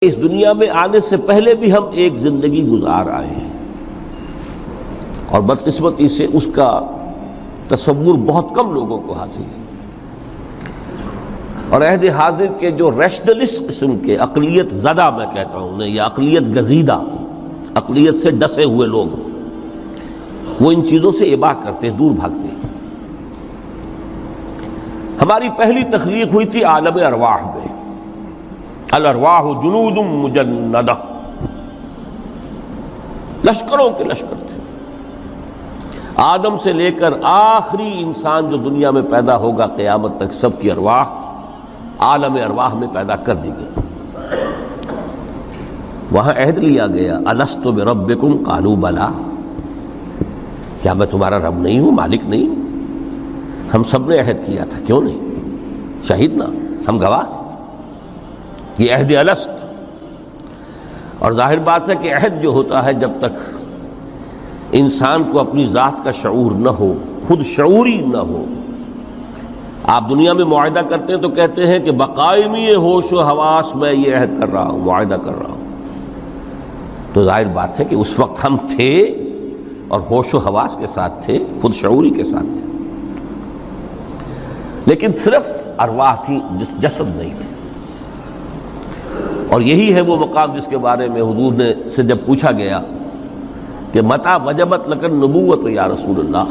اس دنیا میں آنے سے پہلے بھی ہم ایک زندگی گزار آئے ہیں۔ اور بدقسمتی سے اس کا تصور بہت کم لوگوں کو حاصل ہے۔ اور عہد حاضر کے جو ریشنلسٹ قسم کے اقلیت زدہ میں کہتا ہوں یا اقلیت گزیدہ، اقلیت سے ڈسے ہوئے لوگ، وہ ان چیزوں سے اباہ کرتے، دور بھاگتے۔ ہماری پہلی تخلیق ہوئی تھی عالم ارواح میں۔ الارواح جنود مجندہ۔ لشکروں کے لشکر تھے۔ آدم سے لے کر آخری انسان جو دنیا میں پیدا ہوگا قیامت تک سب کی ارواح، عالم ارواح میں پیدا کر دی گئی۔ وہاں عہد لیا گیا۔ السط بربکم؟ قالو بلا۔ کیا میں تمہارا رب نہیں ہوں؟ مالک نہیں ہوں؟ ہم سب نے عہد کیا تھا، کیوں نہیں؟ شہید نا ہم گواہ یہ عہد الست۔ اور ظاہر بات ہے کہ عہد جو ہوتا ہے جب تک انسان کو اپنی ذات کا شعور نہ ہو، خود شعوری نہ ہو۔ آپ دنیا میں معاہدہ کرتے ہیں تو کہتے ہیں کہ بقائمی ہوش و حواس میں یہ عہد کر رہا ہوں، معاہدہ کر رہا ہوں۔ تو ظاہر بات ہے کہ اس وقت ہم تھے اور ہوش و حواس کے ساتھ تھے، خود شعوری کے ساتھ تھے۔ لیکن صرف ارواح تھی، جس جسد نہیں تھے اور یہی ہے وہ مقام جس کے بارے میں حضور نے سے جب پوچھا گیا کہ متا وجبت لکن نبوت یا رسول اللہ۔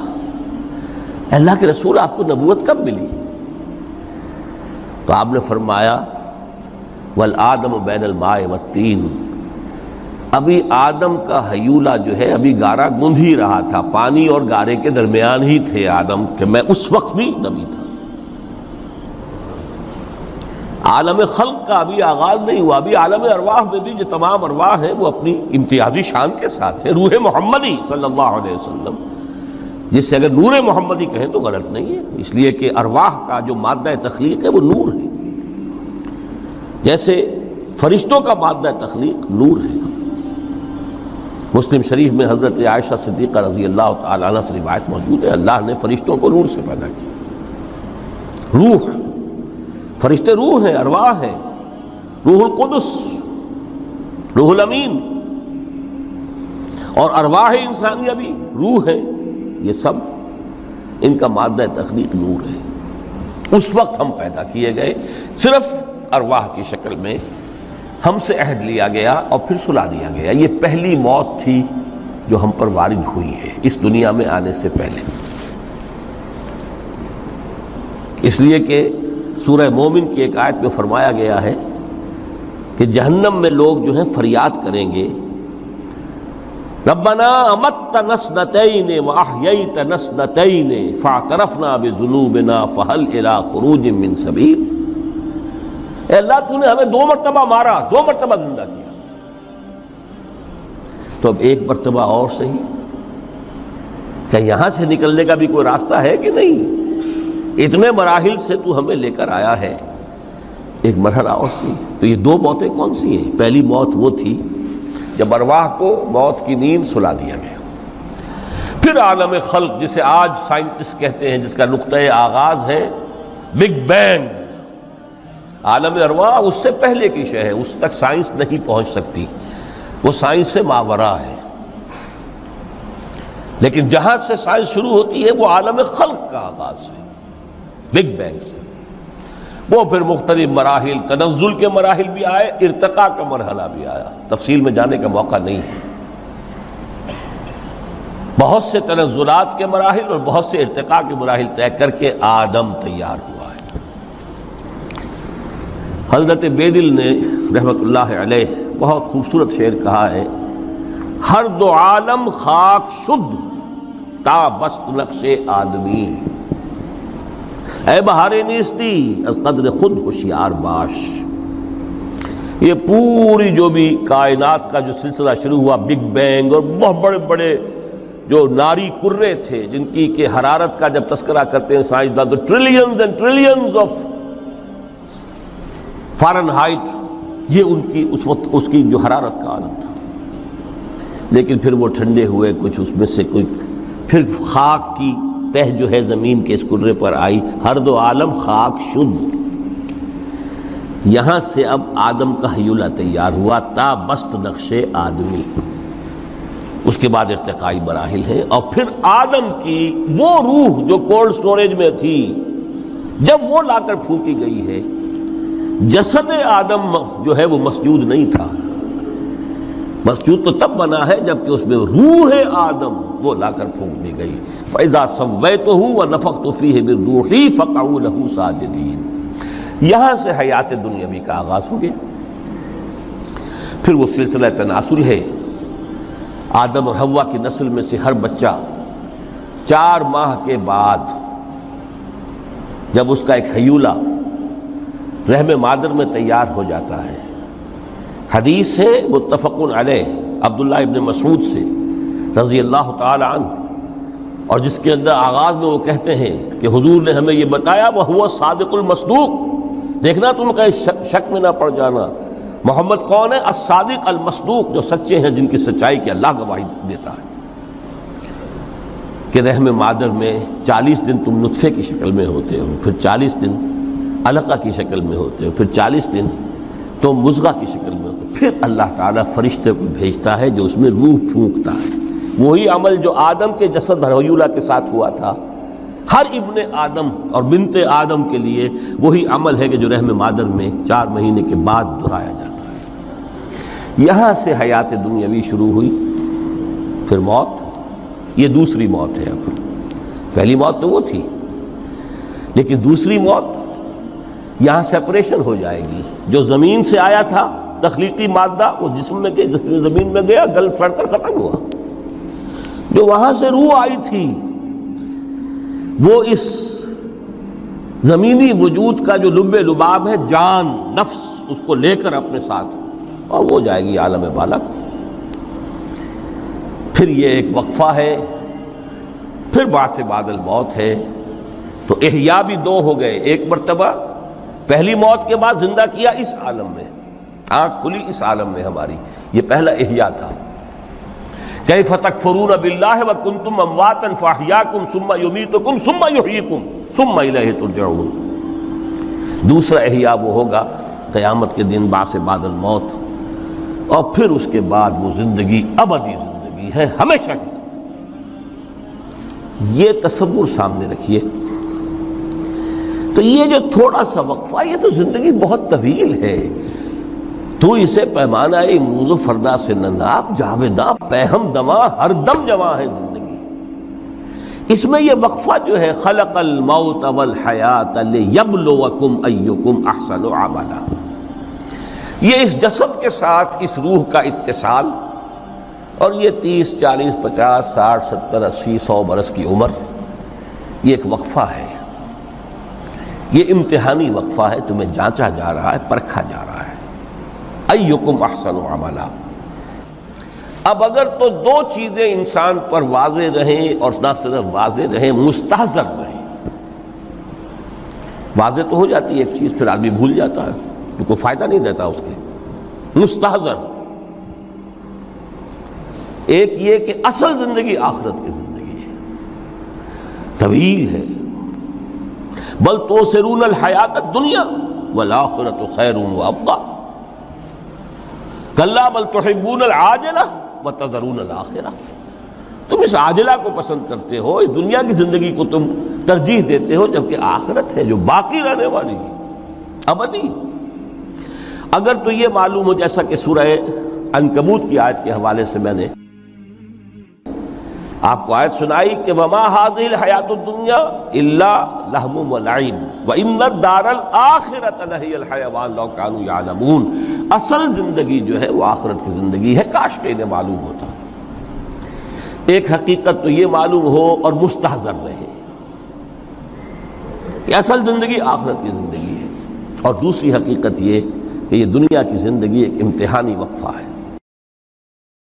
اللہ کے رسول، آپ کو نبوت کب ملی؟ تو آپ نے فرمایا ول آدم بین الماء والتین ابھی آدم کا حیولہ جو ہے، ابھی گارا گند ہی رہا تھا۔ پانی اور گارے کے درمیان ہی تھے آدم، کہ میں اس وقت بھی نبی تھا۔ عالم خلق کا ابھی آغاز نہیں ہوا، ابھی عالم ارواح میں بھی جو تمام ارواح ہیں وہ اپنی امتیازی شان کے ساتھ ہیں۔ روح محمدی صلی اللہ علیہ وسلم۔ جس سے اگر نور محمدی کہیں تو غلط نہیں ہے۔ اس لیے کہ ارواح کا جو مادہ تخلیق ہے وہ نور ہے۔ جیسے فرشتوں کا مادہ تخلیق نور ہے۔ مسلم شریف میں حضرت عائشہ صدیقہ رضی اللہ تعالیٰ عنہ سے روایت موجود ہے۔ اللہ نے فرشتوں کو نور سے پیدا کیا۔ روح فرشتے روح ہیں، ارواح ہیں۔ روح القدس، روح الامین۔ اور ارواح انسانی ابھی روح ہے یہ سب ان کا مادہ تخلیق نور ہے۔ اس وقت ہم پیدا کیے گئے، صرف ارواح کی شکل میں ہم سے عہد لیا گیا اور پھر سلا دیا گیا۔ یہ پہلی موت تھی جو ہم پر وارد ہوئی ہے، اس دنیا میں آنے سے پہلے۔ اس لیے کہ سورہ مومن کی ایک آیت میں فرمایا گیا ہے کہ جہنم میں لوگ جو ہیں فریاد کریں گے۔ ربنا امت نسنتین واحییت نسنتین فاعترفنا بذنوبنا فهل الى خروج من سبیل۔ اے اللہ تو نے ہمیں دو مرتبہ مارا، دو مرتبہ زندہ کیا۔ تو اب ایک مرتبہ اور صحیح۔ کیا یہاں سے نکلنے کا بھی کوئی راستہ ہے کہ نہیں؟ اتنے مراحل سے تو ہمیں لے کر آیا ہے۔ ایک مرحلہ اور سی۔ تو یہ دو موتیں کون سی ہیں؟ پہلی موت وہ تھی جب ارواح کو موت کی نیند سلا دیا گیا۔ پھر عالم خلق جسے آج سائنٹسٹ کہتے ہیں، جس کا نقطۂ آغاز ہے، بگ بینگ۔ عالم ارواح اس سے پہلے کی شے ہے، اس تک سائنس نہیں پہنچ سکتی۔ وہ سائنس سے ماورا ہے۔ لیکن جہاں سے سائنس شروع ہوتی ہے، وہ عالم خلق کا آغاز ہے۔ بگ بینگ سے وہ پھر مختلف مراحل، تنزل کے مراحل بھی آئے ارتقا کا مرحلہ بھی آیا۔ تفصیل میں جانے کا موقع نہیں ہے۔ بہت سے تنزلات کے مراحل اور بہت سے ارتقا کے مراحل طے کر کے آدم تیار ہوا ہے۔ حضرت بیدل نے رحمت اللہ علیہ بہت خوبصورت شعر کہا ہے، ہر دو عالم خاک شد تا بست نقش آدمی۔ اے بہار نیستی، از قدر خود ہوشیار باش۔ یہ پوری جو بھی کائنات کا جو سلسلہ شروع ہوا بگ بینگ اور بہت بڑے بڑے جو ناری کرے تھے، جن کی کہ حرارت کا جب تذکرہ کرتے ہیں سائنسدان تو trillions and trillions of Fahrenheit یہ ان کی اس وقت، اس کی جو حرارت کا عالم تھا۔ لیکن پھر وہ ٹھنڈے ہوئے، کچھ اس میں سے کوئی پھر خاک کی تہ جو ہے زمین کے اس کرے پر آئی، ہر دو عالم خاک شد۔ یہاں سے اب آدم کا حیولہ تیار ہوا، تا بست نقش آدمی۔ اس کے بعد ارتقائی مراحل ہیں اور پھر آدم کی وہ روح جو کولڈ سٹوریج میں تھی، جب وہ لا کر پھونکی گئی ہے، جسد آدم جو ہے وہ مسجود نہیں تھا۔ مسجود تو تب بنا ہے جبکہ اس میں روح آدم وہ لا کر پھونک دی گئی۔ فیضا سب تو ہوں نفق تو فی ہے فقاؤ لہو ساجدین یہاں سے حیات دنیاوی کا آغاز ہو گیا۔ پھر وہ سلسلہ تناسل ہے۔ آدم اور ہوا کی نسل میں سے ہر بچہ چار ماہ کے بعد جب اس کا ایک حیولہ رحم مادر میں تیار ہو جاتا ہے۔ حدیث ہے متفق علیہ، عبداللہ ابن مسعود سے، رضی اللہ تعالی عنہ۔ اور جس کے اندر آغاز میں وہ کہتے ہیں کہ حضور نے ہمیں یہ بتایا وہ ہوا صادق المصدوق۔ دیکھنا تم کہیں شک میں نہ پڑ جانا۔ محمد کون ہے؟ الصادق المصدوق، جو سچے ہیں، جن کی سچائی کی اللہ گواہی دیتا ہے۔ کہ رحم مادر میں چالیس دن تم نطفے کی شکل میں ہوتے ہو، پھر چالیس دن علقہ کی شکل میں ہوتے ہو، پھر چالیس دن تو مزغہ کی شکل میں ہوتے پھر اللہ تعالیٰ فرشتے کو بھیجتا ہے جو اس میں روح پھونکتا ہے۔ وہی عمل جو آدم کے جسد حیولہ کے ساتھ ہوا تھا۔ ہر ابن آدم اور بنت آدم کے لیے وہی عمل ہے کہ جو رحم مادر میں چار مہینے کے بعد دہرایا جاتا ہے۔ یہاں سے حیات دنیاوی شروع ہوئی، پھر موت۔ یہ دوسری موت ہے اب۔ پہلی موت تو وہ تھی۔ لیکن دوسری موت یہاں سیپریشن ہو جائے گی۔ جو زمین سے آیا تھا تخلیقی مادہ وہ جسم میں گیا جس میں زمین میں گیا، گل سڑ کر ختم ہوا۔ جو وہاں سے روح آئی تھی، وہ اس زمینی وجود کا جو لب لباب ہے، جان، نفس، اس کو لے کر اپنے ساتھ۔ اور وہ جائے گی عالم بالک پھر یہ ایک وقفہ ہے۔ پھر باس بادل موت ہے۔ تو احیا بھی دو ہو گئے۔ ایک مرتبہ پہلی موت کے بعد زندہ کیا اس عالم میں۔ آنکھ کھلی اس عالم میں ہماری۔ یہ پہلا احیا تھا۔ کئی فتق فرون اب اللہ و کن تم امواتن فاہیا کم سما یومی تو کم سما یوہی کم سما ترجعون۔ دوسرا احیا وہ ہوگا، قیامت کے دن باس بادل موت اور پھر اس کے بعد وہ زندگی، ابدی زندگی ہے، ہمیشہ کی۔ یہ تصور سامنے رکھیے۔ تو یہ جو تھوڑا سا وقفہ، یہ تو زندگی بہت طویل ہے۔ تو اسے پیمانہ موز و فردا سے نناب جاویدہ پہم دما، ہر دم جمع ہے زندگی۔ اس میں یہ وقفہ جو ہے، خلق الموت والحیات لیبلوکم ایکم احسن عملا۔ یہ اس جسد کے ساتھ اس روح کا اتصال اور یہ تیس، چالیس، پچاس، ساٹھ، ستر، اسی، سو برس کی عمر، یہ ایک وقفہ ہے۔ یہ امتحانی وقفہ ہے، تمہیں جانچا جا رہا ہے، پرکھا جا رہا ہے۔ ایکم احسن عملا۔ اب اگر تو دو چیزیں انسان پر واضح رہیں اور نہ صرف واضح رہیں، مستحضر رہیں۔ واضح تو ہو جاتی ہے ایک چیز، پھر آدمی بھول جاتا ہے کوئی فائدہ نہیں دیتا اس کے۔ مستحضر۔ ایک یہ کہ اصل زندگی آخرت کی زندگی ہے۔ طویل ہے۔ بل تو سرون الحیات دنیا والآخرت خیر و ابقا۔ کلّا بل تحبون العاجلہ و تذرون الآخرہ تم اس عاجلہ کو پسند کرتے ہو، اس دنیا کی زندگی کو تم ترجیح دیتے ہو، جبکہ آخرت ہے جو باقی رہنے والی ہے، ابدی۔ اگر تو یہ معلوم ہو جیسا کہ سورہ انکبوت کی آیت کے حوالے سے میں نے آپ کو آیت سنائی کہ وما حاضل حیات الدنیا اللہ لہم و لعب و ان دار الاخرت لہی الحیوان لو کانو یعلمون اصل زندگی جو ہے وہ آخرت کی زندگی ہے، کاش کہ انہیں معلوم ہوتا۔ ایک حقیقت تو یہ معلوم ہو اور مستحضر رہے۔ کہ اصل زندگی آخرت کی زندگی ہے۔ اور دوسری حقیقت یہ کہ یہ دنیا کی زندگی ایک امتحانی وقفہ ہے۔